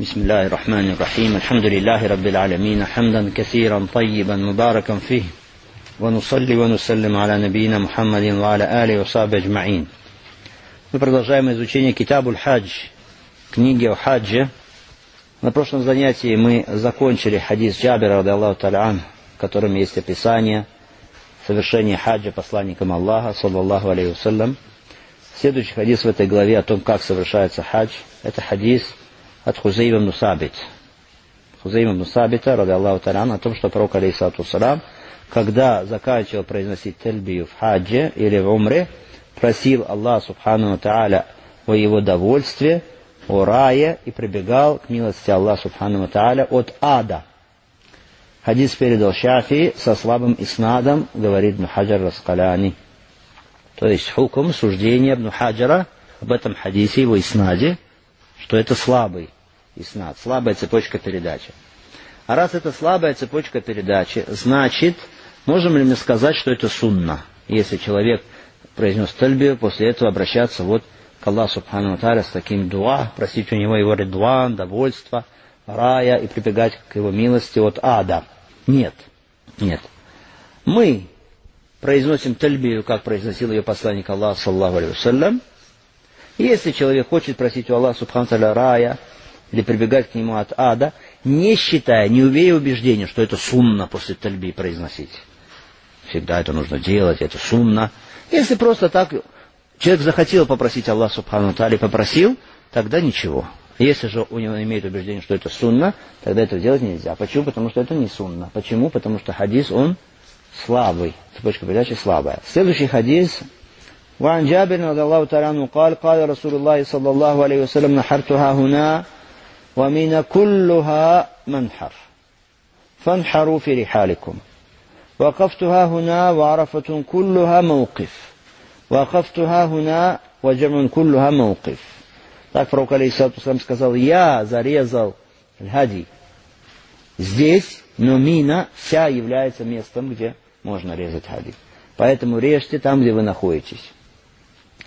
بسم الله الرحمن الرحيم الحمد لله رب العالمين حمدا كثيرا طيبا مباركا فيه ونصلي ونسلم على نبينا محمد وعلى آله وصحبه أجمعين Мы продолжаем изучение Китабуль Хадж, книги о хаджи. На прошлом занятии мы закончили хадис Джабира, Аллаху талян, в котором есть описание совершения хаджа посланником Аллаха, саллаллаху алейхи вассалям. Следующий хадис в этой главе о том, как совершается хадж, это хадис от Хузейва Нусабит. Хузейва Нусабита, ради Аллаху талян, о том, что пророк, алейхиссалату салам, когда заканчивал произносить тельбию в хаджи или в умре, просил Аллах Субхану Тааля о его довольстве, о рае и прибегал к милости Аллаха Субхану Тааля от ада. Хадис передал Шафи со слабым иснадом, говорит Мухаджар Раскаляни. То есть хукум, суждение Ibn Хаджара об этом хадисе, его иснаде, что это слабый иснад, слабая цепочка передачи. А раз это слабая цепочка передачи, значит, можем ли мы сказать, что это сунна? Если человек произнес тальбию, после этого обращаться вот к Аллаху Субхану Тааля с таким дуа, просить у него его редуан, довольство, рая и прибегать к его милости от ада. Нет, нет. Мы произносим тальбию, как произносил ее посланник Аллаха, саллаху алейhi Если человек хочет просить у Аллаха Субхану рая или прибегать к нему от ада, не считая, не увея убеждения, что это сунна после тальби произносить. Всегда это нужно делать, это сунна. Если просто так человек захотел попросить Аллаха Субхану Тали, попросил, тогда ничего. Если же у него имеет убеждение, что это сунна, тогда это делать нельзя. Почему? Потому что это не сунна. Почему? Потому что хадис, он слабый. Цепочка передачи слабая. Следующий хадис. وعن جابر رضي الله تعالى عنه قال قال رسول الله صلى الله عليه وسلم نحرتها هنا ومن كلها منحر فانحروا في رحالكم وقفتها هنا وعرفة كلها موقف وقفتها هنا وجمع كلها موقف Так пророк алейхиссалату сказал, я зарезал хади здесь, но мина вся является местом, где можно резать хади. Поэтому режьте там, где вы находитесь.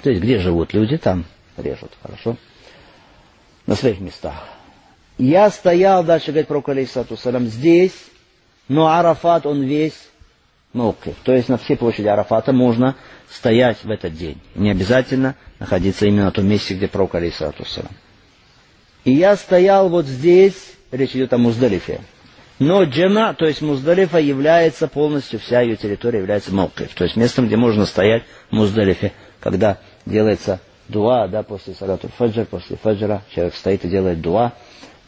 То есть, где живут люди, там режут, хорошо? На своих местах. Я стоял, дальше говорит пророк алейхиссалату здесь, но Арафат, он весь Мукив. То есть на всей площади Арафата можно стоять в этот день. Не обязательно находиться именно на том месте, где пророк Алисату И я стоял вот здесь, речь идет о Муздалифе. Но джама, то есть Муздалифа, является полностью, вся ее территория является Мукив. То есть местом, где можно стоять в Муздалифе, когда делается дуа, да, после салату фаджр, после фаджра, человек стоит и делает дуа,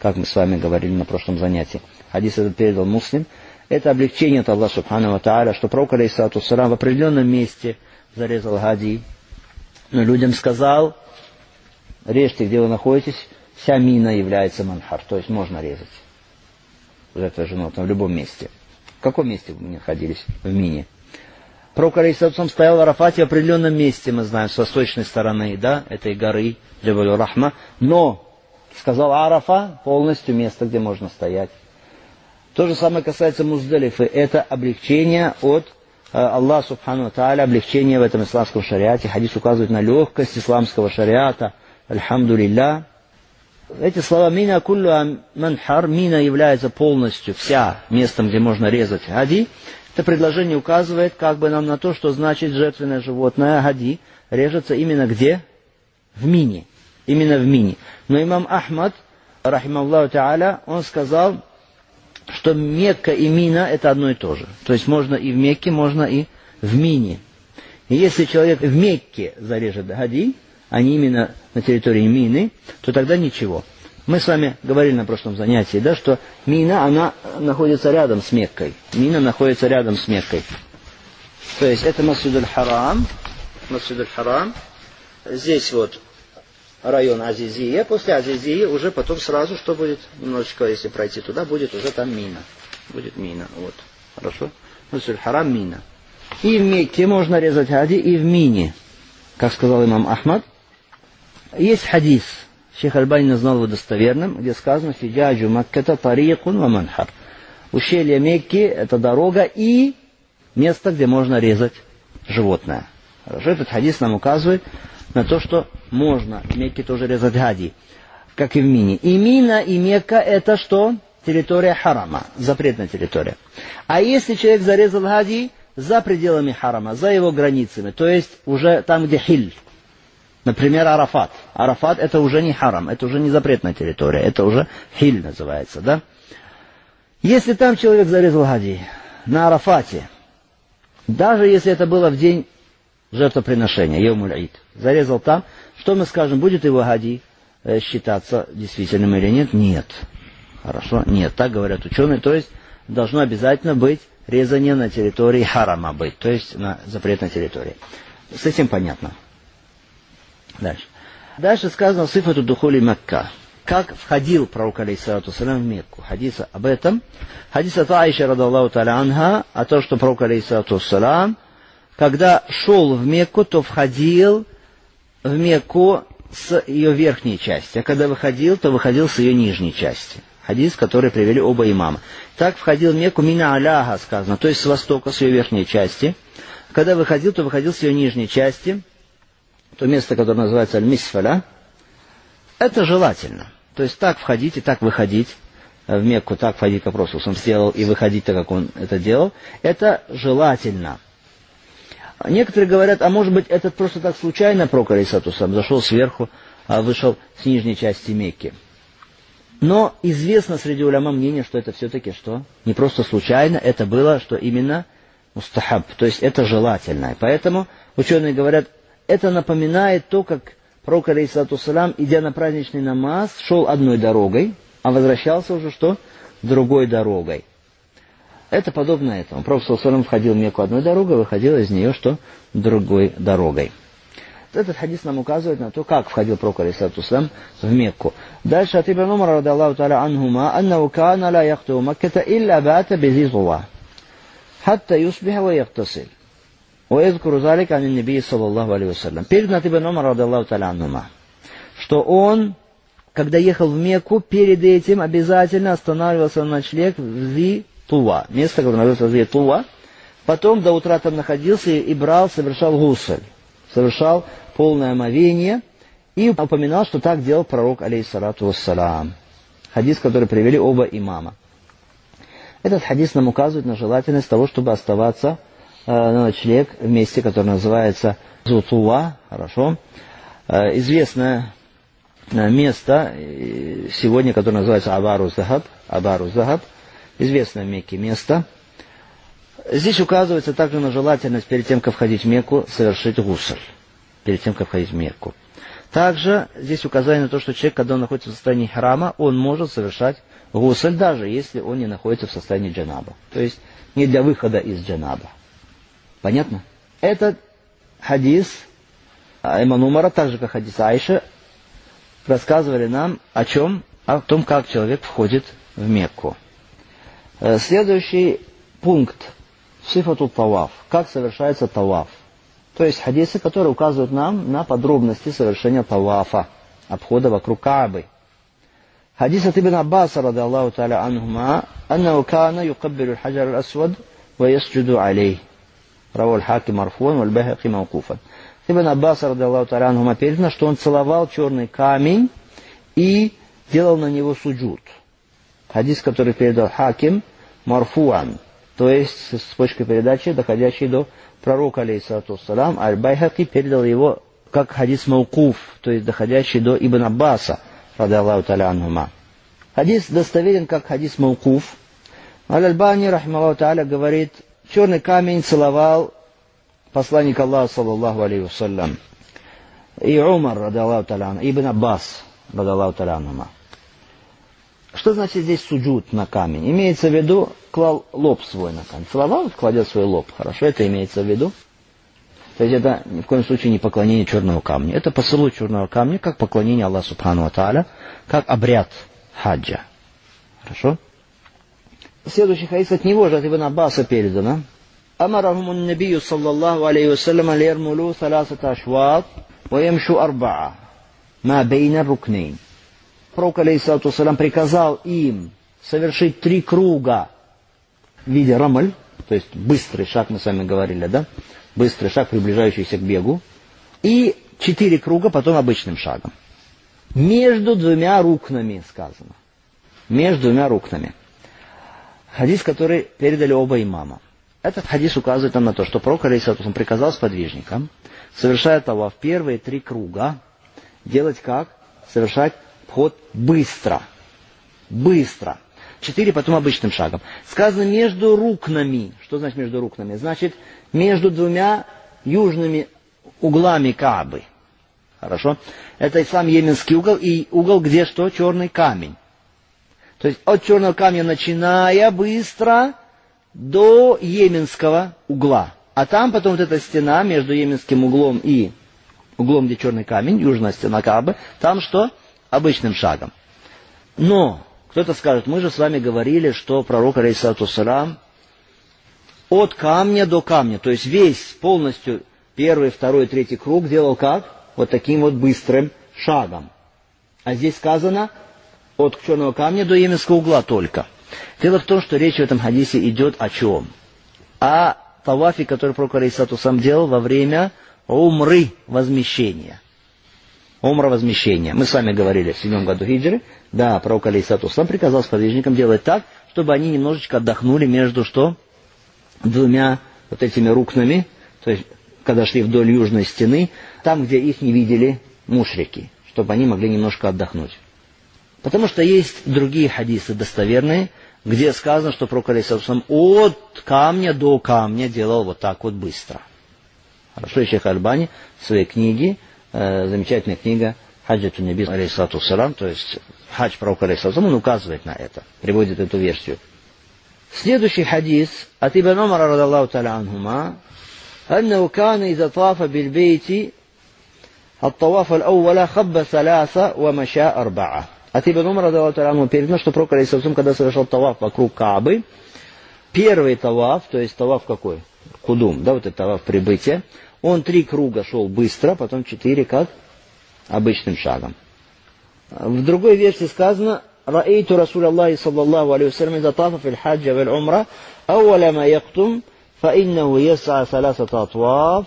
как мы с вами говорили на прошлом занятии. Хадис этот передал муслим. Это облегчение от Аллаха Субхану Тааля, что пророк Алейсату Сарам в определенном месте зарезал Гади. Но людям сказал, режьте, где вы находитесь, вся мина является манхар, то есть можно резать. Жертва животного в любом месте. В каком месте вы находились? В мине. Пророк Алейсату стоял в Арафате в определенном месте, мы знаем, с восточной стороны, да, этой горы, Джабалю Рахма, но, сказал Арафа, полностью место, где можно стоять. То же самое касается Муздалифы. Это облегчение от э, Аллаха Субхану Тааля, облегчение в этом исламском шариате. Хадис указывает на легкость исламского шариата. Альхамдулилля. Эти слова «мина куллю манхар» «мина» является полностью вся местом, где можно резать хади. Это предложение указывает как бы нам на то, что значит жертвенное животное хади режется именно где? В мине. Именно в мине. Но имам Ахмад, рахималлаху та'аля, он сказал, что Мекка и Мина это одно и то же. То есть можно и в Мекке, можно и в Мине. И если человек в Мекке зарежет Хади, а не именно на территории Мины, то тогда ничего. Мы с вами говорили на прошлом занятии, да, что Мина, она находится рядом с Меккой. Мина находится рядом с Меккой. То есть это Масуд харам Масуд харам Здесь вот район Азизия. После Азизии уже потом сразу, что будет, немножечко, если пройти туда, будет уже там мина. Будет мина, вот. Хорошо? Мусуль харам мина. И в Мекке можно резать хади, и в мине. Как сказал имам Ахмад. Есть хадис. Шейх Альбани назвал его достоверным, где сказано «Фиджаджу Макката тарикун ва манхар». Ущелье Мекки – это дорога и место, где можно резать животное. Хорошо, этот хадис нам указывает, на то, что можно в Мекке тоже резать гади. как и в Мине. И Мина, и Мекка это что? Территория харама, запретная территория. А если человек зарезал хади за пределами харама, за его границами, то есть уже там, где хиль, Например, Арафат. Арафат это уже не харам, это уже не запретная территория, это уже хиль называется, да? Если там человек зарезал хади, на Арафате, даже если это было в день жертвоприношения, Йомуль зарезал там, что мы скажем, будет его хади э, считаться действительным или нет? Нет. Хорошо? Нет, так говорят ученые. То есть должно обязательно быть резание на территории харама быть, то есть на запретной территории. С этим понятно. Дальше. Дальше сказано сифату духули Мекка. Как входил пророк, алейхиссалату в Мекку. Хадис об этом. Хадис от Аиша, радаллаху таля о том, что пророк, алейхиссалату когда шел в Мекку, то входил в Мекку с ее верхней части, а когда выходил, то выходил с ее нижней части. Хадис, который привели оба имама. Так входил в Мекку мина аляха, сказано, то есть с востока, с ее верхней части. Когда выходил, то выходил с ее нижней части – то место, которое называется Аль-Мисфаля, это желательно. То есть так входить и так выходить в Мекку, так входить, как Росусом сделал, и выходить так, как он это делал, это желательно. Некоторые говорят, а может быть, этот просто так случайно проколей сатусам, зашел сверху, а вышел с нижней части Мекки. Но известно среди уляма мнение, что это все-таки что? Не просто случайно, это было, что именно мустахаб, то есть это желательно. Поэтому ученые говорят, это напоминает то, как пророк, алейхиссалату салам, идя на праздничный намаз, шел одной дорогой, а возвращался уже что? Другой дорогой. Это подобно этому. Пророк, салам, входил в Мекку одной дорогой, выходил из нее что? Другой дорогой. Этот хадис нам указывает на то, как входил пророк, алейхиссалату салам, в Мекку. Дальше от Ибн Умара, рада Аллаху та'ala анхума, аннаху кана ла яхту Макката илля бата бези хатта юсбиха ва яхтасиль. Уэзкуру залик ани небии саллаллаху алейхи вассалям. Передано от Ибн Умар, радаллаху таля что он, когда ехал в Мекку, перед этим обязательно останавливался на ночлег в Зи Тува. Место, которое называется Зи Тува. Потом до утра там находился и брал, совершал гусль. Совершал полное омовение. И упоминал, что так делал пророк, алейхиссалату вассалям. Хадис, который привели оба имама. Этот хадис нам указывает на желательность того, чтобы оставаться на ночлег в месте, которое называется Зутуа, хорошо. Э, известное э, место сегодня, которое называется Абару Захаб, Абару Захаб, известное в Мекке место. Здесь указывается также на желательность перед тем, как входить в Мекку, совершить гусль, перед тем, как входить в Мекку. Также здесь указание на то, что человек, когда он находится в состоянии храма, он может совершать гусль, даже если он не находится в состоянии джанаба. То есть не для выхода из джанаба. Понятно? Этот хадис а, Имам так же как хадис Айша, рассказывали нам о чем? О том, как человек входит в Мекку. Э, следующий пункт. Сифату таваф. Как совершается таваф. То есть хадисы, которые указывают нам на подробности совершения тавафа, обхода вокруг Каабы. Хадис от Ибн Аббаса, рады Аллаху та'аля анхума, «Аннау кана юкаббиру хаджар асвад, ва ясджуду алей». Раволь Хаки Марфуан, Вальбехаки Маукуфан. Ибн Аббас, радаллаху таранхума, передано, что он целовал черный камень и делал на него суджут. Хадис, который передал Хаким, Марфуан, то есть с цепочкой передачи, доходящей до пророка, алейхиссалату салам, Аль-Байхаки передал его как хадис Маукуф, то есть доходящий до Ибн Аббаса, радаллаху таранхума. Хадис достоверен как хадис Маукуф. Аль-Альбани, рахмаллаху та'аля, говорит, черный камень целовал посланник Аллаха, саллаллаху алейхи вассалям. И Умар, радаллаху таляна, Ибн Аббас, радаллаху таляна. Что значит здесь суджут на камень? Имеется в виду, клал лоб свой на камень. Целовал, кладет свой лоб. Хорошо, это имеется в виду. То есть это ни в коем случае не поклонение черного камня. Это поцелуй черного камня, как поклонение Аллаху Субхану Тааля, как обряд хаджа. Хорошо? Следующий хадис от него же, от Ибн Аббаса передано. أمرهم النبي صلى الله عليه وسلم ليرملوا ثلاثة أشواط ويمشوا أربعة ما بين الركنين. Пророк, алейхиссалату салям, приказал им совершить три круга в виде рамаль, то есть быстрый шаг, мы с вами говорили, да? Быстрый шаг, приближающийся к бегу. И четыре круга потом обычным шагом. Между двумя рукнами сказано. Между двумя рукнами. Хадис, который передали оба имама. Этот хадис указывает нам на то, что пророк Алейсатус приказал сподвижникам, совершая в первые три круга, делать как? Совершать вход быстро. Быстро. Четыре потом обычным шагом. Сказано между рукнами. Что значит между рукнами? Значит, между двумя южными углами Каабы. Хорошо? Это и сам Йеменский угол, и угол, где что? Черный камень. То есть от черного камня начиная быстро до Йеменского угла. А там потом вот эта стена между Йеменским углом и углом, где черный камень, южная стена Каабы, там что? Обычным шагом. Но кто-то скажет, мы же с вами говорили, что пророк, алейсалату салам, от камня до камня, то есть весь полностью первый, второй, третий круг делал как? Вот таким вот быстрым шагом. А здесь сказано от черного камня до Йеменского угла только. Дело в том, что речь в этом хадисе идет о чем? О тавафе, который пророк Алейсату сам делал во время умры возмещения. Умра возмещения. Мы с вами говорили в седьмом году хиджры, да, пророк Алейсату сам приказал сподвижникам делать так, чтобы они немножечко отдохнули между что? Двумя вот этими рукнами, то есть когда шли вдоль южной стены, там, где их не видели мушрики, чтобы они могли немножко отдохнуть. Потому что есть другие хадисы достоверные, где сказано, что пророк Алисаусам от камня до камня делал вот так вот быстро. Хорошо, и Шейх Альбани в своей книге, э, замечательная книга Хаджату Наби алейхиссалату салам, то есть хадж пророка алейхиссалату, он указывает на это, приводит эту версию. Следующий хадис от Ибн Умара, радаллаху та'ala анхума, أنه كان إذا طاف بالبيت الطواف الأول خب ثلاثة ومشى أربعة от Ибн Умара Тарану передано, что Пророк Алисавсум, когда совершал таваф вокруг Каабы, первый таваф, то есть таваф какой? Кудум, да, вот это таваф прибытия, он три круга шел быстро, потом четыре как? Обычным шагом. В другой версии сказано, «Раэйту Расуля Аллахи, саллаллаху алейхи за тафа фил хаджа вил умра, ауаля ма яктум, фа иннаху ясаа саласа татуаф,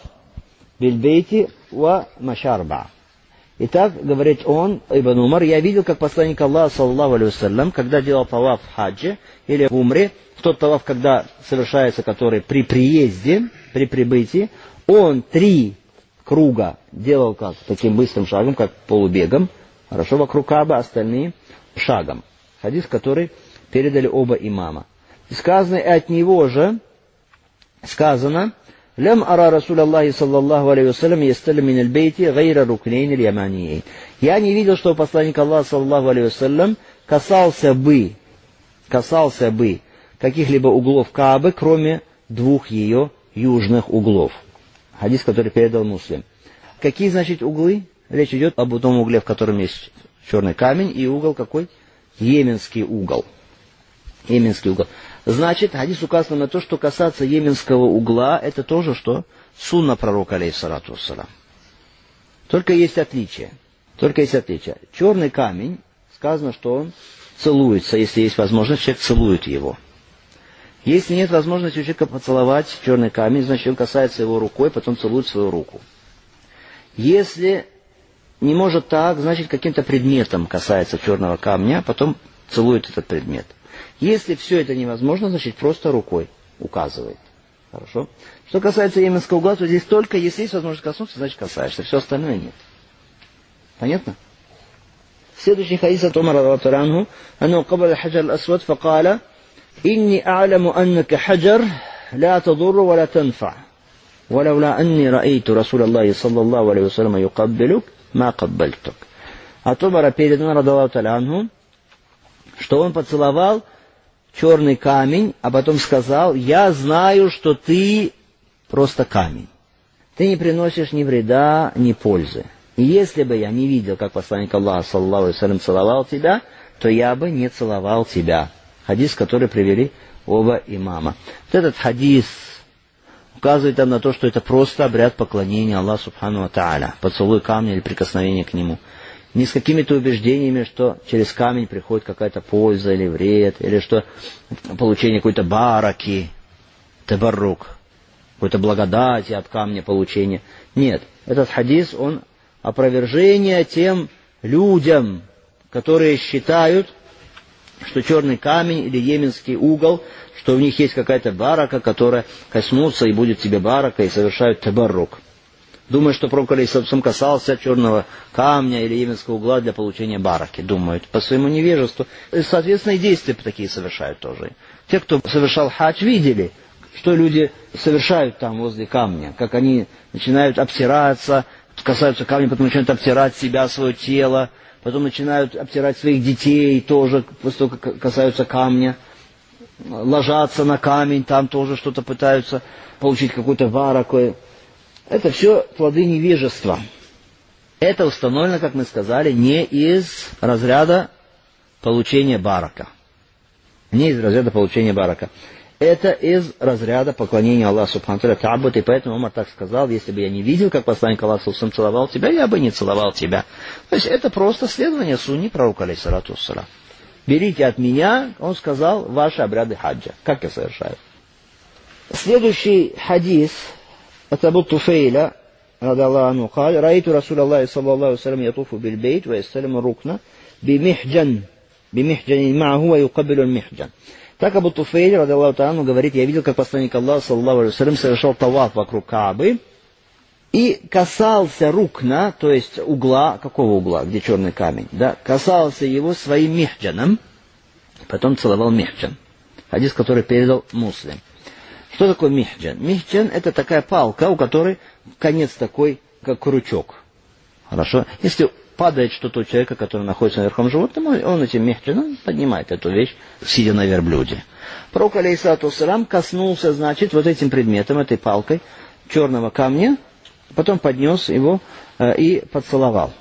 бильбейти ва машарба». Итак, говорит он, Ибн Умар, я видел, как посланник Аллаха, саллаху алейhi когда делал таваф в хаджи или в умре, тот таваф, когда совершается, который при приезде, при прибытии, он три круга делал как таким быстрым шагом, как полубегом, хорошо, вокруг Каба, остальные шагом. Хадис, который передали оба имама. Сказано и от него же, сказано, لم أرى رسول الله صلى الله عليه وسلم يستلم من البيت غير ركنين اليمانيين. Я не видел, что посланник Аллаха, саллаху алейhi вассалям, касался бы, касался бы каких-либо углов Каабы, кроме двух ее южных углов. Хадис, который передал муслим. Какие, значит, углы? Речь идет об том угле, в котором есть черный камень, и угол какой? Йеменский угол. Йеменский угол. Значит, хадис указан на то, что касаться йеменского угла, это тоже что? Сунна пророка, алейхиссалату вассалам. Только есть отличие. Только есть отличие. Черный камень, сказано, что он целуется, если есть возможность, человек целует его. Если нет возможности у человека поцеловать черный камень, значит, он касается его рукой, потом целует свою руку. Если не может так, значит, каким-то предметом касается черного камня, потом целует этот предмет. Если все это невозможно, значит просто рукой указывает. Хорошо? Что касается йеменского угла, то здесь только если есть возможность коснуться, значит касаешься. Все остальное нет. Понятно? Следующий хадис от Умара Ратаранху, أنه قبل الحجر الأسود فقال إني أعلم أنك حجر لا تضر ولا تنفع ولولا أني رأيت رسول الله صلى الله عليه وسلم يقبلك ما قبلتك. От Умара передано, радаллаху анху, что он поцеловал черный камень, а потом сказал, я знаю, что ты просто камень. Ты не приносишь ни вреда, ни пользы. И если бы я не видел, как посланник Аллаха, саллаху алейhi целовал тебя, то я бы не целовал тебя. Хадис, который привели оба имама. Вот этот хадис указывает нам на то, что это просто обряд поклонения Аллаху Субхану Тааля, поцелуй камня или прикосновение к нему не с какими-то убеждениями, что через камень приходит какая-то польза или вред, или что получение какой-то бараки, табарук, какой-то благодати от камня получения. Нет, этот хадис, он опровержение тем людям, которые считают, что черный камень или йеменский угол, что у них есть какая-то барака, которая коснутся и будет тебе барака, и совершают табаррук. Думаю, что пророк Алейсалам касался черного камня или йеменского угла для получения бараки, думают, по своему невежеству. И, соответственно, и действия такие совершают тоже. Те, кто совершал хадж, видели, что люди совершают там возле камня, как они начинают обтираться, касаются камня, потом начинают обтирать себя, свое тело, потом начинают обтирать своих детей тоже, после того, как касаются камня, ложатся на камень, там тоже что-то пытаются получить какой-то варакой. Это все плоды невежества. Это установлено, как мы сказали, не из разряда получения барака. Не из разряда получения барака. Это из разряда поклонения Аллаху Субхану Табут, и поэтому Умар так сказал, если бы я не видел, как посланник Аллаха сам целовал тебя, я бы не целовал тебя. То есть это просто следование сунни пророка, алейсалату Берите от меня, он сказал, ваши обряды хаджа. Как я совершаю? Следующий хадис, от Абу Туфейля, رضي الله عنه قال رأيت رسول الله صلى الله عليه وسلم يطوف بالبيت ويستلم الركن بمحجن بمحجن معه ويقبل المحجن так Абу Туфейль, ради Аллаху говорит, я видел, как посланник Аллаха, саллаху алейhi совершал таваф вокруг Каабы и касался рукна, то есть угла, какого угла, где черный камень, да, касался его своим мехджаном, потом целовал мехджан. Хадис, который передал муслим. Что такое михджан? Михджан это такая палка, у которой конец такой, как крючок. Хорошо? Если падает что-то у человека, который находится на верхом животном, он этим михджаном поднимает эту вещь, сидя на верблюде. Пророк, алейсату салам, коснулся, значит, вот этим предметом, этой палкой, черного камня, потом поднес его э, и поцеловал.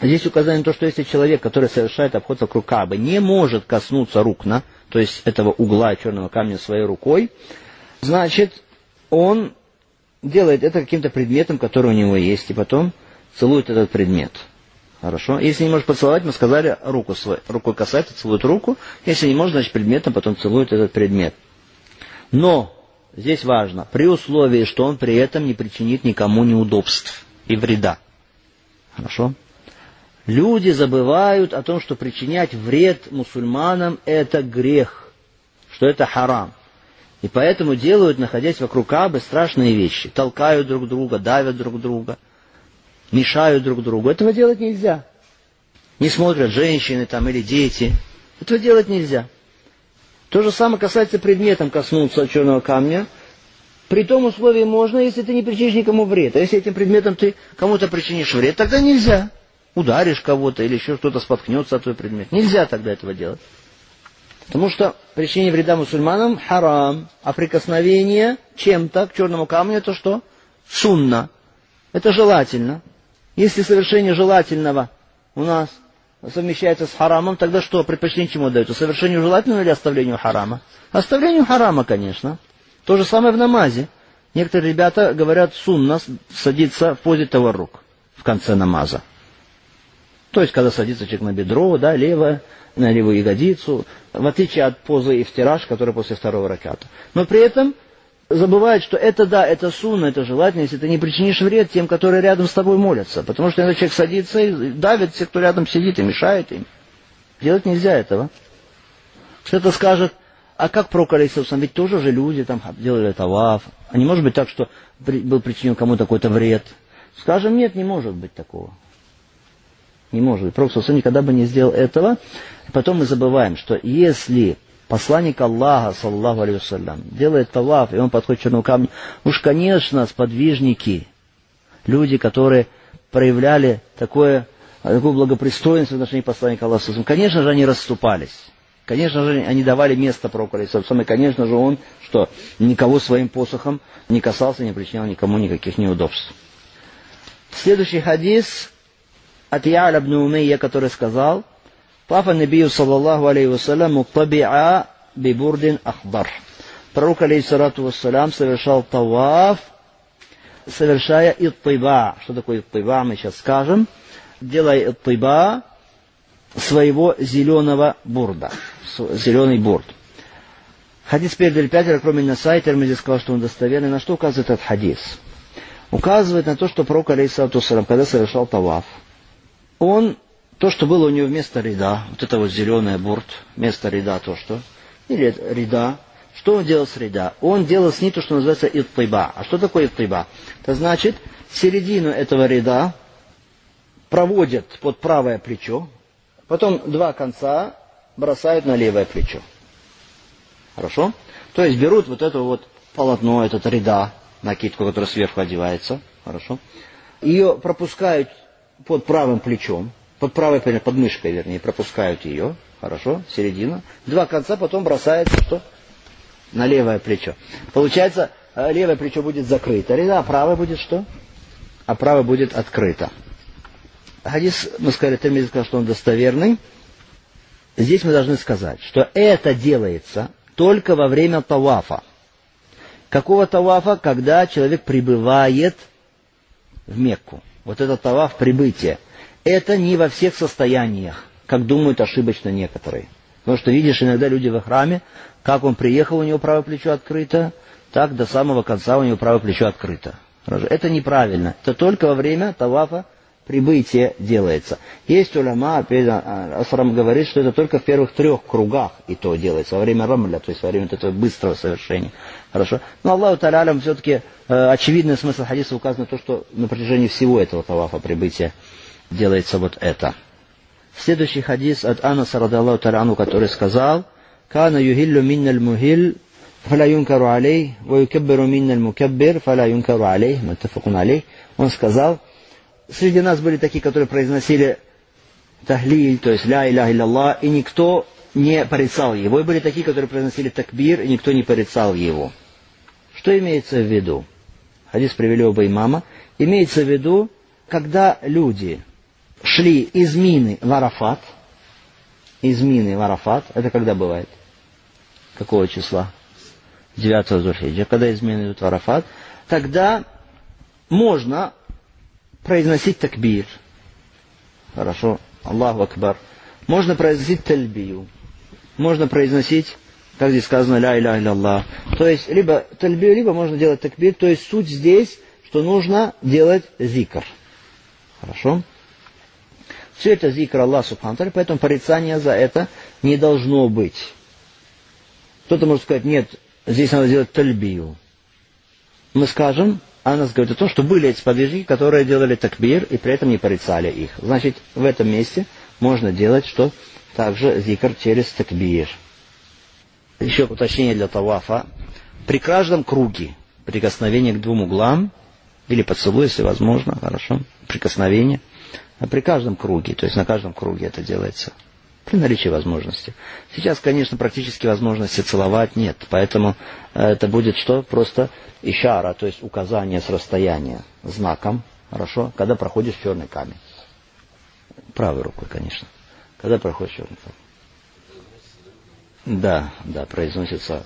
Здесь указание на то, что если человек, который совершает обход вокруг Кабы, не может коснуться рукна, то есть этого угла черного камня своей рукой, значит, он делает это каким-то предметом, который у него есть, и потом целует этот предмет. Хорошо. Если не может поцеловать, мы сказали, руку свою, рукой касается, целует руку. Если не может, значит предметом, потом целует этот предмет. Но, здесь важно, при условии, что он при этом не причинит никому неудобств и вреда. Хорошо? Люди забывают о том, что причинять вред мусульманам – это грех, что это харам. И поэтому делают, находясь вокруг Кабы, страшные вещи. Толкают друг друга, давят друг друга, мешают друг другу. Этого делать нельзя. Не смотрят женщины там или дети. Этого делать нельзя. То же самое касается предметом коснуться черного камня. При том условии можно, если ты не причинишь никому вред. А если этим предметом ты кому-то причинишь вред, тогда нельзя. Ударишь кого-то или еще что-то споткнется от твой предмет. Нельзя тогда этого делать. Потому что причинение вреда мусульманам харам, а прикосновение чем-то к черному камню это что? Сунна. Это желательно. Если совершение желательного у нас совмещается с харамом, тогда что, предпочтение чему дается? Совершению желательного или оставлению харама? Оставлению харама, конечно. То же самое в намазе. Некоторые ребята говорят, сунна садится в позе таварук в конце намаза. То есть, когда садится человек на бедро, да, левое, на левую ягодицу, в отличие от позы и втираж, который после второго раката. Но при этом забывает, что это да, это сунна, это желательно, если ты не причинишь вред тем, которые рядом с тобой молятся. Потому что иногда человек садится и давит всех, кто рядом сидит, и мешает им. Делать нельзя этого. Кто-то скажет, а как пророк Алейсалам, ведь тоже же люди там делали таваф. А не может быть так, что был причинен кому-то какой-то вред. Скажем, нет, не может быть такого. Не может быть. Пророк Сусу никогда бы не сделал этого. Потом мы забываем, что если посланник Аллаха, саллаху алейhi делает талаф, и он подходит к черному камню, уж, конечно, сподвижники, люди, которые проявляли такое, такую благопристойность в отношении посланника Аллаха, конечно же, они расступались. Конечно же, они давали место пророку, и, конечно же, он, что никого своим посохом не касался, не причинял никому никаких неудобств. Следующий хадис от Я'ля ибн Умейя, который сказал, Папа Набию, саллаллаху алейhi вассалям, муктаби'a бибурдин ахбар. Пророк, алейхиссалату вассалям, совершал таваф, совершая иттыба. Что такое иттыба, мы сейчас скажем. Делая иттыба своего зеленого бурда. Зеленый бурд. Хадис передали пятеро, кроме Насай, Термизи сказал, что он достоверный. На что указывает этот хадис? Указывает на то, что пророк, алейхиссалату вассалям, когда совершал таваф, он, то, что было у него вместо ряда, вот это вот зеленый борт, вместо ряда то, что, или ряда, что он делал с ряда? Он делал с ней то, что называется иттыба. А что такое иттыба? Это значит, середину этого ряда проводят под правое плечо, потом два конца бросают на левое плечо. Хорошо? То есть берут вот это вот полотно, этот ряда, накидку, которая сверху одевается, хорошо? Ее пропускают под правым плечом, под правой подмышкой, вернее, пропускают ее, хорошо, середина. Два конца потом бросается что? На левое плечо. Получается, э, левое плечо будет закрыто, а правое будет что? А правое будет открыто. Хадис, мы сказали, Тамид сказал, что он достоверный. Здесь мы должны сказать, что это делается только во время тавафа. Какого тавафа? Когда человек прибывает в Мекку. Вот это таваф прибытия. Это не во всех состояниях, как думают ошибочно некоторые. Потому что видишь иногда люди в храме, как он приехал, у него правое плечо открыто, так до самого конца у него правое плечо открыто. Это неправильно. Это только во время тавафа прибытие делается. Есть уляма, опять Асрам говорит, что это только в первых трех кругах и то делается, во время рамля, то есть во время этого быстрого совершения. Хорошо. Но Аллаху Талялям все-таки э, очевидный смысл хадиса указан то, что на протяжении всего этого тавафа прибытия делается вот это. Следующий хадис от Анаса, радаллаху тарану, который сказал, «Кана юхиллю минналь мухиль, фаля алей, ва юкебберу минналь мукеббер, алей, матафакун алей». Он сказал, среди нас были такие, которые произносили тахлиль, то есть ля иля илля и никто не порицал его. И были такие, которые произносили такбир, и никто не порицал его. Что имеется в виду? Хадис привели оба имама. Имеется в виду, когда люди шли из Мины в Арафат, из Мины в Арафат, это когда бывает? Какого числа? 9 Зульхиджа, когда из Мины идут в Арафат, тогда можно произносить такбир. Хорошо. Аллаху Акбар. Можно произносить тальбию. Можно произносить, как здесь сказано, ля иля Аллах. То есть, либо тальбию, либо можно делать такбир. То есть, суть здесь, что нужно делать зикр. Хорошо? Все это зикр Аллах Субхану поэтому порицания за это не должно быть. Кто-то может сказать, нет, здесь надо делать тальбию. Мы скажем, Анас говорит о том, что были эти подвижники, которые делали такбир и при этом не порицали их. Значит, в этом месте можно делать что? Также зикр через такбир. Еще уточнение для тавафа. При каждом круге прикосновение к двум углам, или поцелуй, если возможно, хорошо, прикосновение, а при каждом круге, то есть на каждом круге это делается при наличии возможности. Сейчас, конечно, практически возможности целовать нет, поэтому э, это будет что? Просто ишара, то есть указание с расстояния, знаком, хорошо, когда проходишь черный камень. Правой рукой, конечно. Когда проходишь черный камень. Да, да, произносятся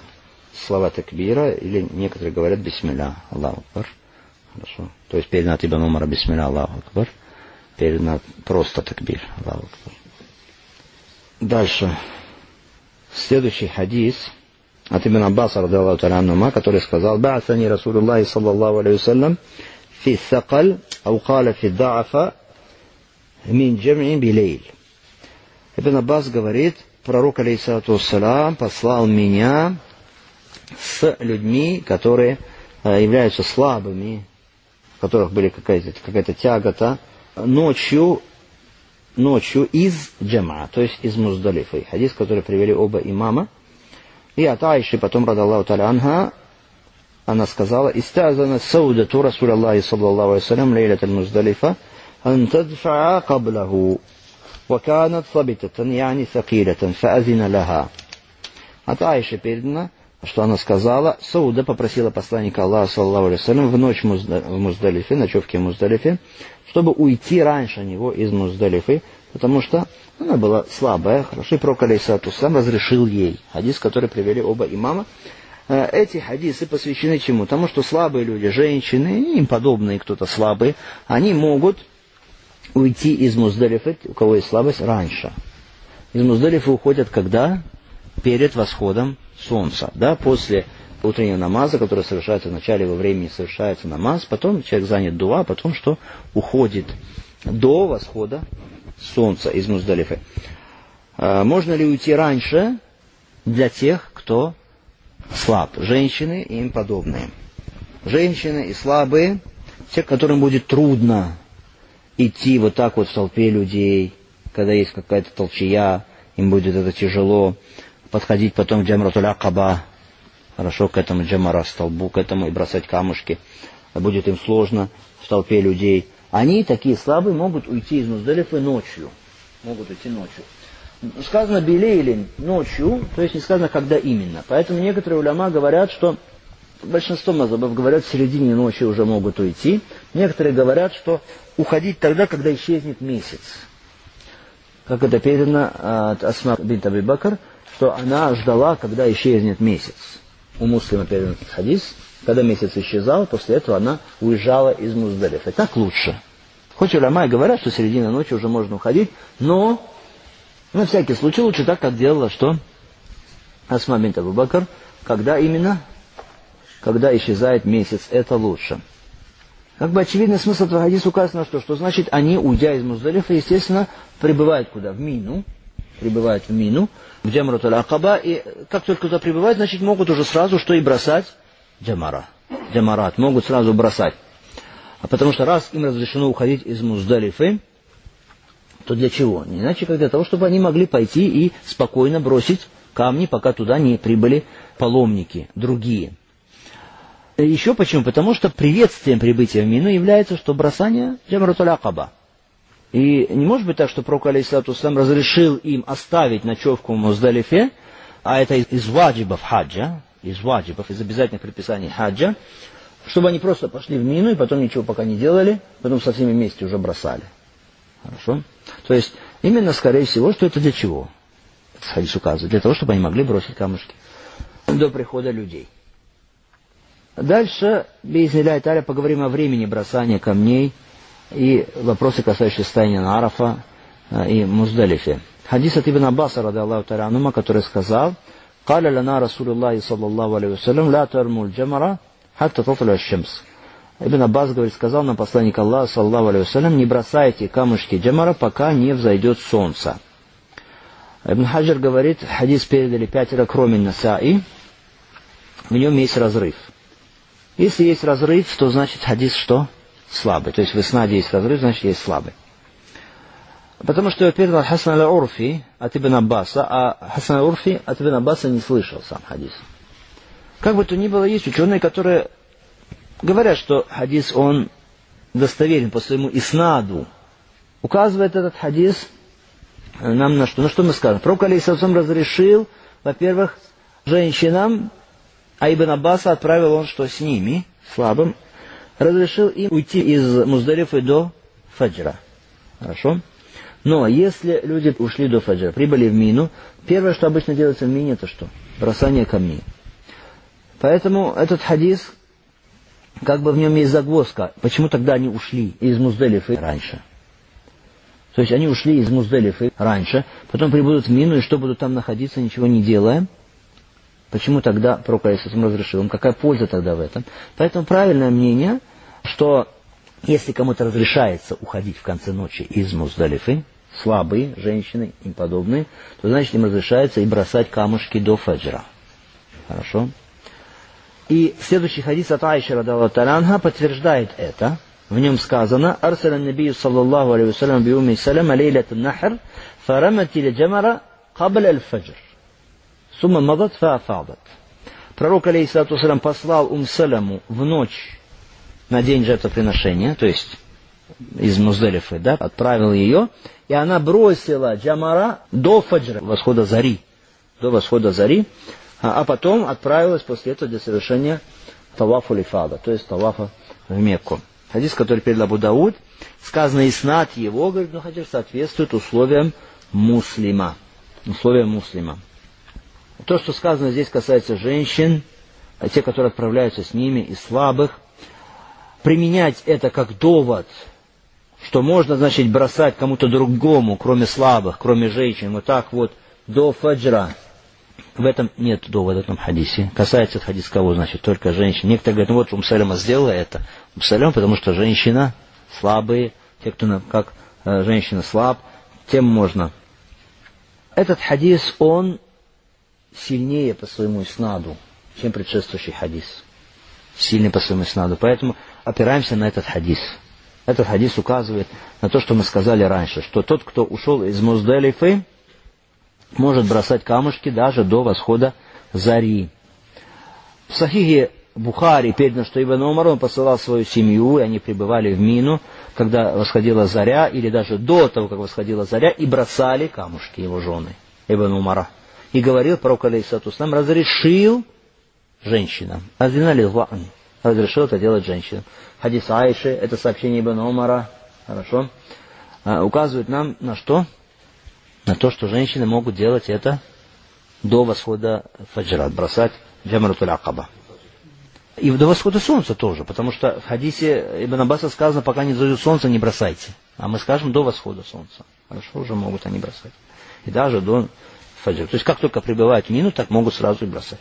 слова такбира, или некоторые говорят бисмилля, Аллаху Акбар. Хорошо. То есть перед Ибн Умара бисмилля, Аллаху Акбар. Перед просто такбир, Аллаху Акбар. Дальше. Следующий хадис от Ибн Аббаса, радаллаху та'ala который сказал, «Ба'асани Расулуллахи саллаллаху алейhi вассалям фи сакаль, ау каля фи да'афа, мин джам'ин билейль». Ибн Аббас говорит, пророк, алейхиссалату ассалам, послал меня с людьми, которые э, являются слабыми, у которых были какая-то какая тягота, ночью, ночью из джама, то есть из Муздалифы. Хадис, который привели оба имама. И от Айши, потом радаллаху таля она сказала, «Истазана саудату Расуляллахи, саллаллаху алейсалям, лейлят аль-Муздалифа, антадфаа каблаху». وكانت ثابتة يعني ثقيلة فأذن لها От Айши передано, что она сказала, Сауда попросила посланника Аллаха, саллаху алейhi в ночь в Муздалифе, ночевке в Муздалифе, чтобы уйти раньше него из Муздалифы, потому что она была слабая, хорошо, и пророк Алейсату сам разрешил ей. Хадис, который привели оба имама. Э, эти хадисы посвящены чему? Тому, что слабые люди, женщины, им подобные кто-то слабые, они могут уйти из Муздалифы, у кого есть слабость, раньше. Из Муздалифы уходят когда? Перед восходом солнца, да, после утреннего намаза, который совершается в начале во времени, совершается намаз, потом человек занят дуа, потом что уходит до восхода солнца из Муздалифы. А, можно ли уйти раньше для тех, кто слаб? Женщины и им подобные. Женщины и слабые, те, которым будет трудно идти вот так вот в толпе людей, когда есть какая-то толчая, им будет это тяжело, подходить потом к Джамратуль Акаба, хорошо к этому Джамара столбу, к этому и бросать камушки, будет им сложно в толпе людей. Они, такие слабые, могут уйти из Муздалифы ночью. Могут уйти ночью. Сказано или ночью, то есть не сказано, когда именно. Поэтому некоторые уляма говорят, что большинство мазабов говорят, в середине ночи уже могут уйти. Некоторые говорят, что уходить тогда, когда исчезнет месяц. Как это передано от Асма бин Аби что она ждала, когда исчезнет месяц. У муслима передан хадис, когда месяц исчезал, после этого она уезжала из Муздалифа. Так лучше. Хоть уляма и говорят, что середина ночи уже можно уходить, но на всякий случай лучше так, как делала что? Асма бин Абу когда именно? Когда исчезает месяц, это лучше. Как бы очевидный смысл этого хадиса указан на что? Что значит, они, уйдя из Муздалифа, естественно, прибывают куда? В Мину. Прибывают в Мину, в Джамрат акаба и как только туда прибывают, значит, могут уже сразу что и бросать? Джамара. Джамарат. Могут сразу бросать. А потому что раз им разрешено уходить из Муздалифы, то для чего? Не иначе, как для того, чтобы они могли пойти и спокойно бросить камни, пока туда не прибыли паломники, другие. Еще почему? Потому что приветствием прибытия в Мину является, что бросание Джамратуль Акаба. И не может быть так, что Пророк Алейсалату разрешил им оставить ночевку в Муздалифе, а это из ваджибов хаджа, из ваджибов, из обязательных предписаний хаджа, чтобы они просто пошли в мину и потом ничего пока не делали, потом со всеми вместе уже бросали. Хорошо? То есть, именно, скорее всего, что это для чего? Хадис указывает. Для того, чтобы они могли бросить камушки до прихода людей. Дальше, Бейзниля Италия, поговорим о времени бросания камней и вопросы, касающиеся состояния Нарафа э, и Муздалифе. Хадис от Ибн Аббаса, рады Аллаху Таранума, который сказал, قال لنا رسول الله صلى الله عليه وسلم لا ترموا الجمرة حتى تطلع الشمس Ибн Аббас говорит, сказал нам посланник Аллаха, саллаху алейhi не бросайте камушки джамара, пока не взойдет солнце. Ибн Хаджар говорит, хадис передали пятеро, кроме Насаи, в нем есть разрыв. Если есть разрыв, то значит хадис что? Слабый. То есть в Иснаде есть разрыв, значит есть слабый. Потому что передал Хасан аль-Урфи от Ибн Аббаса, а Хасан аль-Урфи от Ибн Аббаса не слышал сам хадис. Как бы то ни было, есть ученые, которые говорят, что хадис, он достоверен по своему иснаду. Указывает этот хадис нам на что? Ну что мы скажем? Пророк Алейсалсам разрешил, во-первых, женщинам, а Ибн Аббаса отправил он что с ними, слабым, разрешил им уйти из Муздалифы до Фаджра. Хорошо? Но если люди ушли до Фаджра, прибыли в Мину, первое, что обычно делается в Мине, это что? Бросание камней. Поэтому этот хадис, как бы в нем есть загвоздка. Почему тогда они ушли из Муздалифы раньше? То есть они ушли из Муздалифы раньше, потом прибудут в Мину, и что будут там находиться, ничего не делая. Почему тогда Пророк разрешил им? Какая польза тогда в этом? Поэтому правильное мнение, что если кому-то разрешается уходить в конце ночи из Муздалифы, слабые женщины и подобные, то значит им разрешается и бросать камушки до фаджра. Хорошо? И следующий хадис от Айши Радалла Таранха подтверждает это. В нем сказано, «Арсаля набию саллаллаху алейhi вассалям би уми салама лейлат нахр, фарамати ли джамара кабля аль-фаджр. Сумма мадат фаафадат». Пророк, алейхиссалату послал Ум в ночь на день жертвоприношения, то есть из Муздалифы, да, отправил ее, и она бросила джамара до фаджра, восхода зари, до восхода зари, а, а потом отправилась после этого для совершения тавафа лифада, то есть тавафа в Мекку. Хадис, который передал Абу Дауд, сказано и снат его, говорит, ну хотя соответствует условиям муслима. Условиям муслима. То, что сказано здесь, касается женщин, а те, которые отправляются с ними, и слабых. Применять это как довод, что можно, значит, бросать кому-то другому, кроме слабых, кроме женщин, вот так вот, до фаджра, в этом нет довода в этом хадисе. Касается этот хадис кого, значит, только женщин. Некоторые говорят, ну вот Умсалема сделала это. Умсалем, потому что женщина слабые, те, кто как э, женщина слаб, тем можно. Этот хадис, он сильнее по своему снаду, чем предшествующий хадис. Сильнее по своему снаду. Поэтому опираемся на этот хадис. Этот хадис указывает на то, что мы сказали раньше, что тот, кто ушел из Муздалифы, может бросать камушки даже до восхода зари. В Сахихе Бухари передано, что Ибн Умар он посылал свою семью, и они пребывали в Мину, когда восходила заря, или даже до того, как восходила заря, и бросали камушки его жены, Ибн Умара. И говорил пророк, алейхиссату нам разрешил женщинам. Аздинали ла'н. Разрешил это делать женщинам. Хадис Айши, это сообщение Ибн Умара, хорошо, а, указывает нам на что? На то, что женщины могут делать это до восхода фаджра, бросать джамратуль акаба. И до восхода солнца тоже, потому что в хадисе Ибн Аббаса сказано, пока не зайдет солнце, не бросайте. А мы скажем до восхода солнца. Хорошо, уже могут они бросать. И даже до фаджра. То есть как только прибывают в мину, так могут сразу и бросать.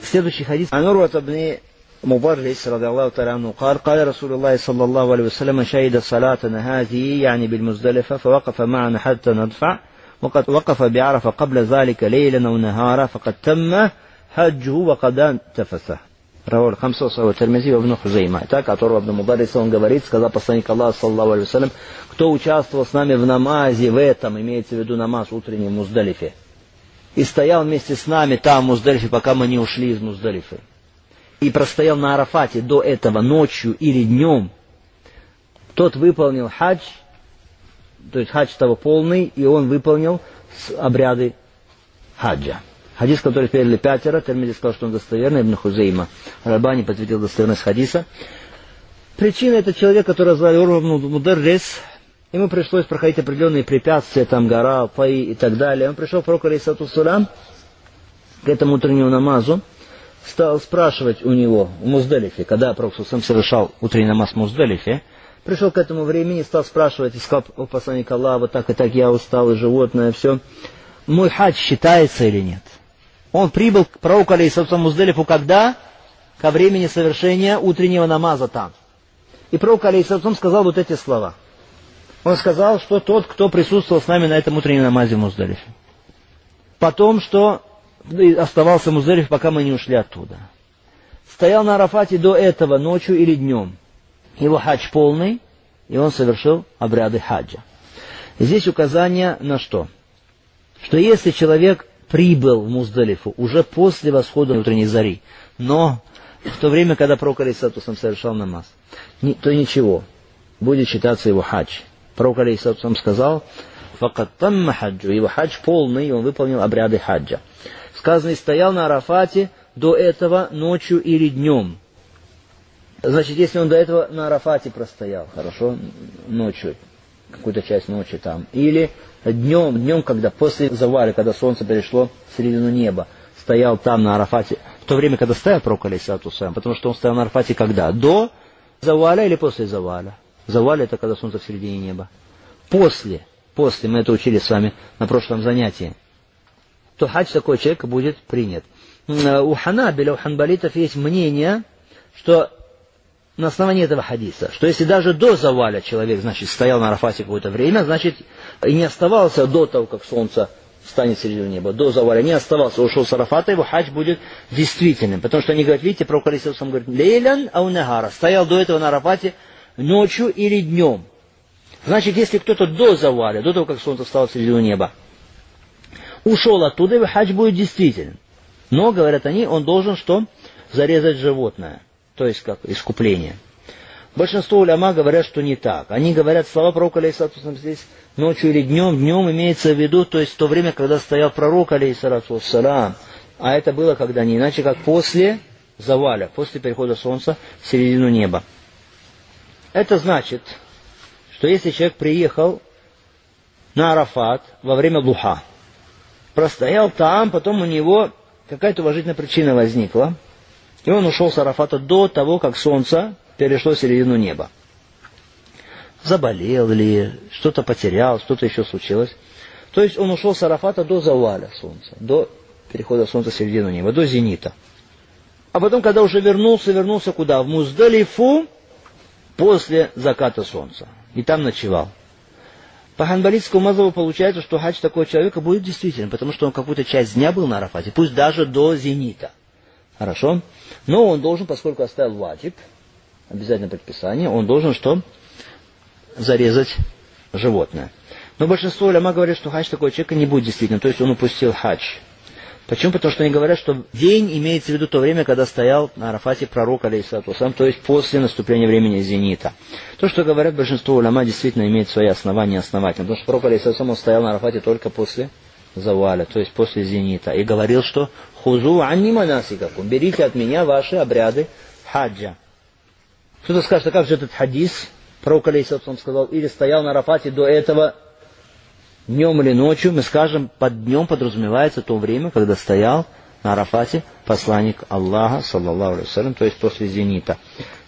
Следующий хадис. Анурват ابن مبرس رضي الله تعالى عنه قال قال رسول الله صلى الله عليه وسلم شهد صلاتنا هذه يعني بالمزدلفة فوقف معنا حتى ندفع وقد وقف بعرفة قبل ذلك ليلا ونهارا فقد تم حجه وقد انتفسه Раволь Хамсо, Сава Термези, Ибн Хузейма. Так, которого Ибн Мударис, он говорит, сказал посланник Аллаха, саллаху алейhi кто участвовал с нами в намазе, в этом, имеется в виду намаз утренний в Муздалифе, и стоял вместе с нами там, в Муздалифе, пока мы не ушли из Муздалифы, и простоял на Арафате до этого ночью или днем, тот выполнил хадж, то есть хадж того полный, и он выполнил обряды хаджа. Хадис, который передали пятеро, Термиди сказал, что он достоверный, Ибн Хузейма. Рабани подтвердил достоверность хадиса. Причина это человек, который звали Урвабну Мударрис. Ему пришлось проходить определенные препятствия, там гора, паи и так далее. Он пришел к пророку Алейсату Сурам, к этому утреннему намазу, стал спрашивать у него в Муздалифе, когда пророк сам совершал утренний намаз в Муздалифе, пришел к этому времени, стал спрашивать, и сказал, о посланник Аллаха, вот так и так я устал, и животное, все. Мой хадж считается или нет? Он прибыл к пророку, алейхиссалату Муздалифу, когда? Ко времени совершения утреннего намаза там. И пророк, алейхиссалату сказал вот эти слова. Он сказал, что тот, кто присутствовал с нами на этом утреннем намазе в Муздалифе. Потом, что оставался в Муздалифе, пока мы не ушли оттуда. Стоял на Арафате до этого ночью или днем. Его хадж полный, и он совершил обряды хаджа. Здесь указание на что? Что если человек прибыл в Муздалифу уже после восхода утренней зари. Но в то время, когда пророк Алейсатусам совершал намаз, то ничего, будет считаться его хадж. Пророк Алейсатусам сказал, тамма хаджу, его хадж полный, он выполнил обряды хаджа. Сказано, и стоял на Арафате до этого ночью или днем. Значит, если он до этого на Арафате простоял, хорошо, ночью, какую-то часть ночи там, или днем, днем, когда после заваля, когда солнце перешло в середину неба, стоял там на Арафате, в то время, когда стоял пророк Алисату потому что он стоял на Арафате когда? До заваля или после заваля? Заваля это когда солнце в середине неба. После, после, мы это учили с вами на прошлом занятии, то хадж такого человека будет принят. У Ханабиля, у ханбалитов есть мнение, что на основании этого хадиса, что если даже до заваля человек, значит, стоял на Арафате какое-то время, значит, и не оставался до того, как солнце встанет в середину неба, до заваля, не оставался, ушел с Арафата, его хадж будет действительным. Потому что они говорят, видите, про Алисам говорит, лейлян аунагара, стоял до этого на Арафате ночью или днем. Значит, если кто-то до заваля, до того, как солнце встало в середину неба, ушел оттуда, его хадж будет действительным. Но, говорят они, он должен что? Зарезать животное то есть как искупление. Большинство уляма говорят, что не так. Они говорят, слова пророка, алейхиссалату здесь ночью или днем, днем имеется в виду, то есть то время, когда стоял пророк, алейхиссалату салам, а это было когда не иначе, как после заваля, после перехода солнца в середину неба. Это значит, что если человек приехал на Арафат во время Луха, простоял там, потом у него какая-то уважительная причина возникла, и он ушел с Арафата до того, как солнце перешло середину неба. Заболел ли, что-то потерял, что-то еще случилось. То есть он ушел с Арафата до заваля солнца, до перехода солнца в середину неба, до зенита. А потом, когда уже вернулся, вернулся куда? В Муздалифу после заката солнца. И там ночевал. По ханбалитскому мазову получается, что хадж такого человека будет действительно, потому что он какую-то часть дня был на Арафате, пусть даже до зенита. Хорошо? Но он должен, поскольку оставил ваджиб, обязательно предписание, он должен что? Зарезать животное. Но большинство уляма говорят, что хадж такого человека не будет действительно, то есть он упустил хадж. Почему? Потому что они говорят, что день имеется в виду то время, когда стоял на Арафате пророк, алейхиссалату то есть после наступления времени зенита. То, что говорят большинство уляма, действительно имеет свои основания основательно. Потому что пророк, алейхиссалату стоял на Арафате только после заваля, то есть после зенита. И говорил, что «Хузу анни манасикакум» «Берите от меня ваши обряды хаджа». Кто-то скажет, а как же этот хадис? Пророк, алейхиссалату сказал, или стоял на Арафате до этого днем или ночью, мы скажем, под днем подразумевается то время, когда стоял на Арафате посланник Аллаха, саллаллаху алейhi то есть после зенита.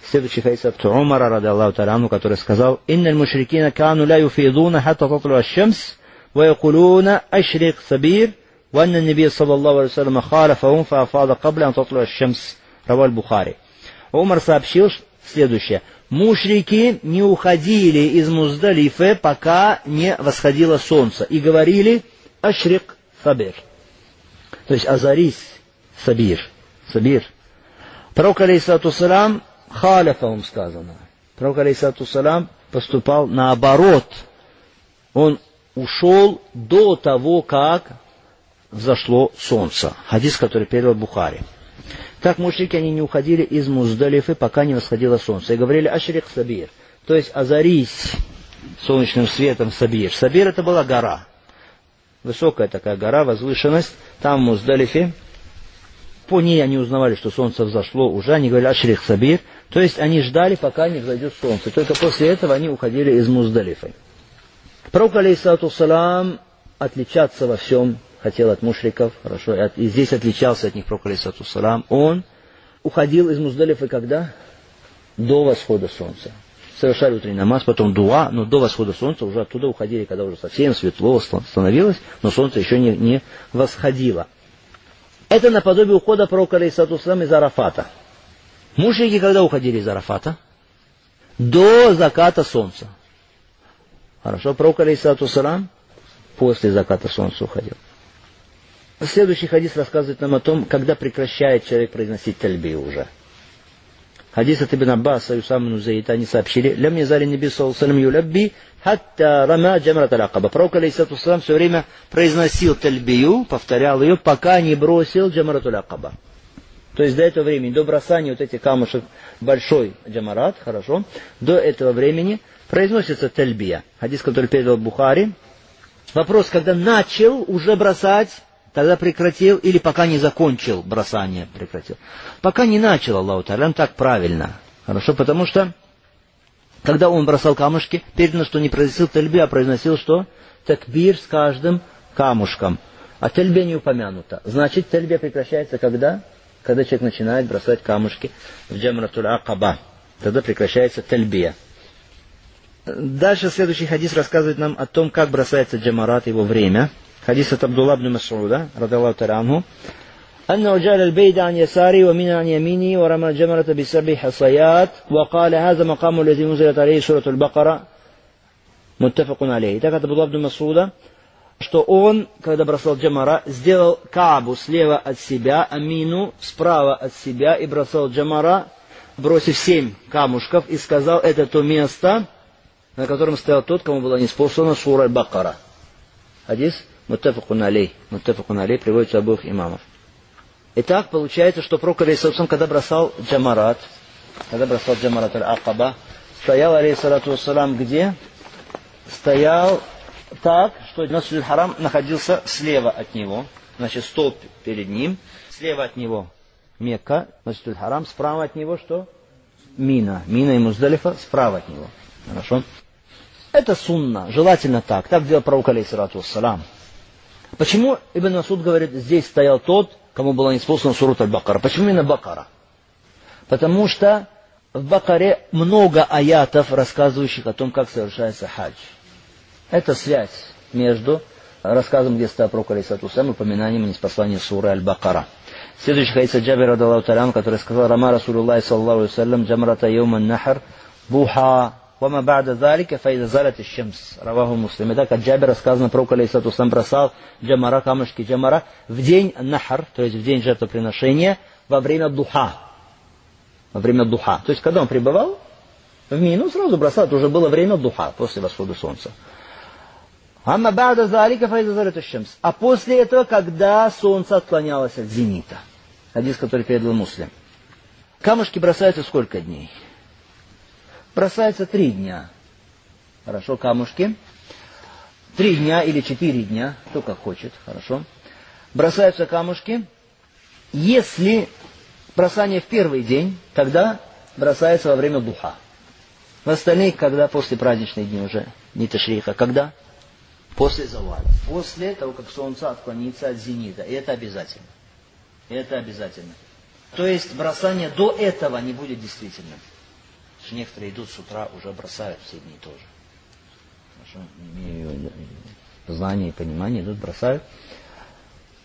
Следующий хадис от Умара, рады Аллаху тарану, который сказал, «Инна мушрикина кану ля юфидуна хатта татлу аш-шамс, ва якулуна ашрик сабир, ва анна наби саллаллаху алейhi вассалям халафахум фаафада кабля ан татлу аш-шамс». Раваль Бухари. Умар сообщил следующее мушрики не уходили из Муздалифы, пока не восходило солнце, и говорили «Ашрик Сабир». То есть «Азарись Сабир». Сабир. Пророк, алейсату салам, халяфаум сказано. Пророк, алейсату салам, поступал наоборот. Он ушел до того, как взошло солнце. Хадис, который передал Бухари. Так мужики, они не уходили из Муздалифы, пока не восходило солнце. И говорили Ашрик Сабир. То есть озарись солнечным светом Сабир. Сабир это была гора. Высокая такая гора, возвышенность. Там в Муздалифе. По ней они узнавали, что солнце взошло уже. Они говорили Ашрик Сабир. То есть они ждали, пока не взойдет солнце. Только после этого они уходили из Муздалифы. Пророк, алейхиссалату салам, отличаться во всем хотел от мушриков, хорошо, и здесь отличался от них пророк, салам, он уходил из Муздалифа когда? До восхода солнца. Совершали утренний намаз, потом дуа, но до восхода солнца уже оттуда уходили, когда уже совсем светло становилось, но солнце еще не, не восходило. Это наподобие ухода пророка, алейхиссалам, из Арафата. Мушрики когда уходили из Арафата? До заката солнца. Хорошо, пророк, алейхиссалам, после заката солнца уходил. Следующий хадис рассказывает нам о том, когда прекращает человек произносить тальби уже. Хадис от Ибн Аббаса и Усама Нузаита, они сообщили, «Лям язали неби саллаллаху юлябби, хатта рама джамрат алякаба». Пророк, алейхиссату все время произносил тальбию, повторял ее, пока не бросил джамрат алякаба. То есть до этого времени, до бросания вот этих камушек большой джамарат, хорошо, до этого времени произносится тальбия. Хадис, который передал Бухари. Вопрос, когда начал уже бросать, тогда прекратил, или пока не закончил бросание, прекратил. Пока не начал Аллаху Та'алям, так правильно. Хорошо, потому что, когда он бросал камушки, передано, что не произносил тельби, а произносил что? Такбир с каждым камушком. А тельбе не упомянуто. Значит, тельбе прекращается когда? Когда человек начинает бросать камушки в джамратуль акаба. Тогда прекращается тельбия. Дальше следующий хадис рассказывает нам о том, как бросается джамарат, его время – حديث عبد الله بن مسعود رضي الله تعالى عنه أنه جعل البيد عن يساري ومن عن يميني ورمى الجمرة بسبع حصيات وقال هذا مقام الذي نزلت عليه سورة البقرة متفق عليه. Так от Абдулла ибн Масуда, что он, когда бросал джамара, сделал Каабу слева от себя, Амину справа от себя и бросал джамара, бросив семь камушков, и сказал, это то место, на котором стоял тот, кому была неспослана сура Аль-Бакара. Хадис Мутафакун алей. Мутафакун алей приводится обоих имамов. Итак, получается, что пророк, алейхиссалату когда бросал джамарат, когда бросал джамарат аль-Акаба, стоял, алейхиссалату вассалам, где? Стоял так, что Насуль Харам находился слева от него, значит, столб перед ним, слева от него Мекка, Насуль Харам, справа от него что? Мина. Мина и Муздалифа справа от него. Хорошо? Это сунна, желательно так. Так делал пророк, алейхиссалату вассалам. Почему Ибн Масуд говорит, здесь стоял тот, кому была неспослана сурат Аль-Бакара? Почему именно Бакара? Потому что в Бакаре много аятов, рассказывающих о том, как совершается хадж. Это связь между рассказом, где стоял пророк Алисату Сам, упоминанием неспослания суры Аль-Бакара. Следующий хадис Джабир Радаллаху Талям, который сказал, Рама Расулуллах саллаху алейhi джамрата йома нахар буха Вама ба'да залика файда залят шамс. Раваху муслим. Итак, от Джабира сказано, пророк алейсату сам бросал джамара, камушки джамара в день нахар, то есть в день жертвоприношения, во время духа. Во время духа. То есть, когда он пребывал в мину, сразу бросал, это уже было время духа, после восхода солнца. Амма ба'да залика файда залят шамс. А после этого, когда солнце отклонялось от зенита. Хадис, который передал муслим. Камушки бросаются сколько дней? Бросается три дня. Хорошо, камушки. Три дня или четыре дня, кто как хочет, хорошо. Бросаются камушки. Если бросание в первый день, тогда бросается во время духа. В остальных, когда после праздничных дней уже, не ташриха, когда? После завала. После того, как солнце отклонится от зенита. И это обязательно. И это обязательно. То есть бросание до этого не будет действительным что некоторые идут с утра, уже бросают все дни тоже. Хорошо, не имею знания и понимания, идут, бросают.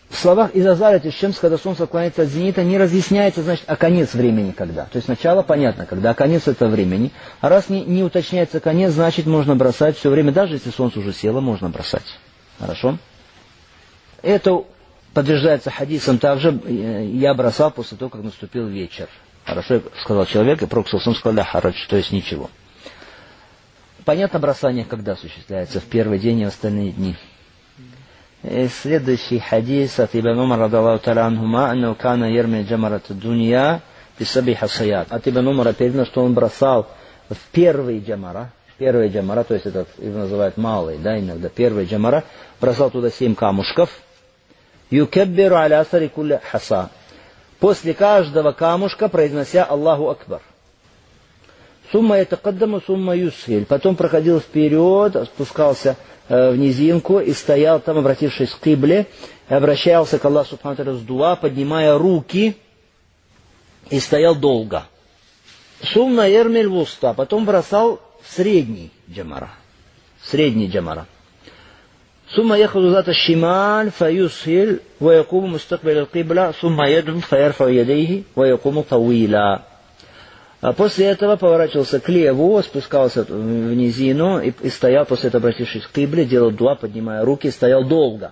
В словах из Азаря Тишемс, когда солнце клоняется от зенита, не разъясняется, значит, а конец времени когда. То есть начало понятно, когда, а конец этого времени. А раз не, не уточняется конец, значит, можно бросать все время, даже если солнце уже село, можно бросать. Хорошо? Это подтверждается хадисом также, э, я бросал после того, как наступил вечер. Хорошо, сказал человек, и Пророк сказал, да, харадж, то есть ничего. Понятно, бросание когда осуществляется? В первый день и остальные дни. И следующий хадис от Ибн Умар, радаллаху та'ala анхума, анну кана ерми джамарат дунья бисаби хасаят. От Ибн Умара передано, что он бросал в первый джамара, первый джамара, то есть этот его называют малый, да, иногда первый джамара, бросал туда семь камушков, юкеббиру аля асари кулля хаса после каждого камушка произнося Аллаху Акбар. Сумма это каддаму, сумма юсхиль. Потом проходил вперед, спускался э, в низинку и стоял там, обратившись к Кибле, обращался к Аллаху Субхану с дуа, поднимая руки, и стоял долго. Сумма эрмель вуста. Потом бросал в средний джамара. Средний джамара. ثم يأخذ ذات الشمال فيسهل ويقوم مستقبل القبلة ثم يدعو فيرفع يديه ويقوم طويلا а после этого поворачивался к леву, спускался в низину и, и стоял, после этого обратившись к Кибле, делал дуа, поднимая руки, стоял долго.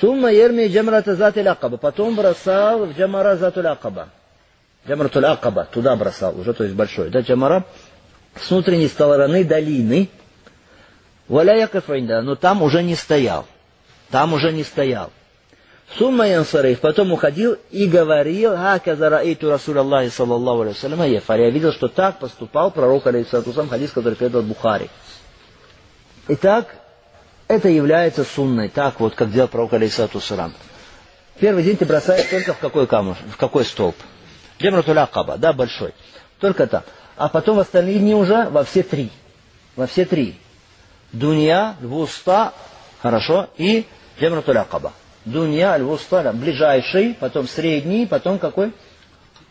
Сумма ерми джамрата зат акаба. Потом бросал в джамара зат акаба. Джамратул акаба, туда бросал, уже то есть большой. Да, джамара с внутренней стороны долины, Валя яков но там уже не стоял. Там уже не стоял. Сумма янсариф, потом уходил и говорил, хака зараиту Расул Аллахи саллаллаху алейхи ефар. Я видел, что так поступал пророк алейхиссалату хадис, который передал Бухари. Итак, это является сунной, так вот, как делал пророк алейхиссалату Первый день ты бросаешь только в какой камушек, в какой столб? Джемратуль Акаба, да, большой. Только так. А потом в остальные дни уже во все три. Во все три. Дунья, Львуста, хорошо, и Джемратуль Акаба. Дунья, Львуста, ближайший, потом средний, потом какой?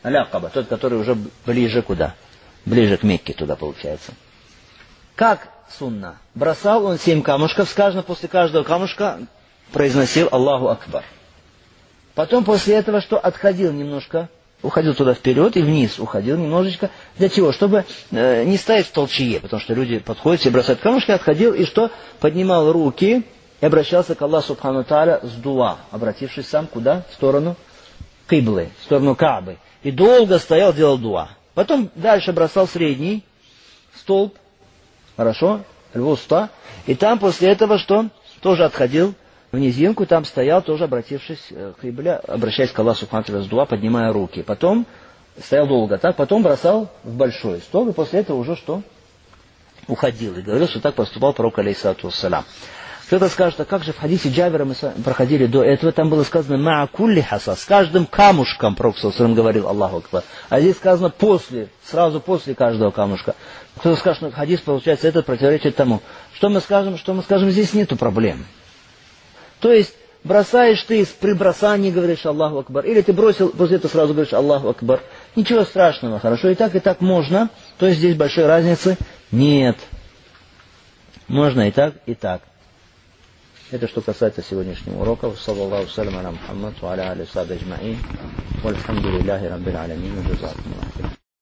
Алякаба, тот, который уже ближе куда? Ближе к Мекке туда получается. Как сунна? Бросал он семь камушков, сказано, после каждого камушка произносил Аллаху Акбар. Потом после этого что? Отходил немножко уходил туда вперед и вниз уходил немножечко. Для чего? Чтобы э, не стоять в толчье, потому что люди подходят, все бросают камушки, отходил и что? Поднимал руки и обращался к Аллаху Субхану Тааля с дуа, обратившись сам куда? В сторону Киблы, в сторону Каабы. И долго стоял, делал дуа. Потом дальше бросал средний столб, хорошо, львуста, и там после этого что? Тоже отходил в низинку, там стоял, тоже обратившись э, к Ибле, обращаясь к Аллаху Субхану дуа, поднимая руки. Потом стоял долго так, потом бросал в большой стол, и после этого уже что? Уходил. И говорил, что так поступал пророк, алейсалату вассалам. Кто-то скажет, а как же в хадисе Джавера мы проходили до этого, там было сказано «Ма'a кулли хаса», с каждым камушком Пророк говорил Аллаху Акбар. А здесь сказано после, сразу после каждого камушка. Кто-то скажет, что хадис, получается, этот противоречит тому. Что мы скажем, что мы скажем, здесь нету проблем. То есть, бросаешь ты при бросании говоришь Аллаху Акбар, или ты бросил, после этого сразу говоришь Аллаху Акбар. Ничего страшного, хорошо, и так, и так можно. То есть, здесь большой разницы нет. Можно и так, и так. Это что касается сегодняшнего урока. Саллаллаху салям аля Мухаммад, ва аля али саби аджмаин. Вальхамдулиллахи раббил аламин. Джазакум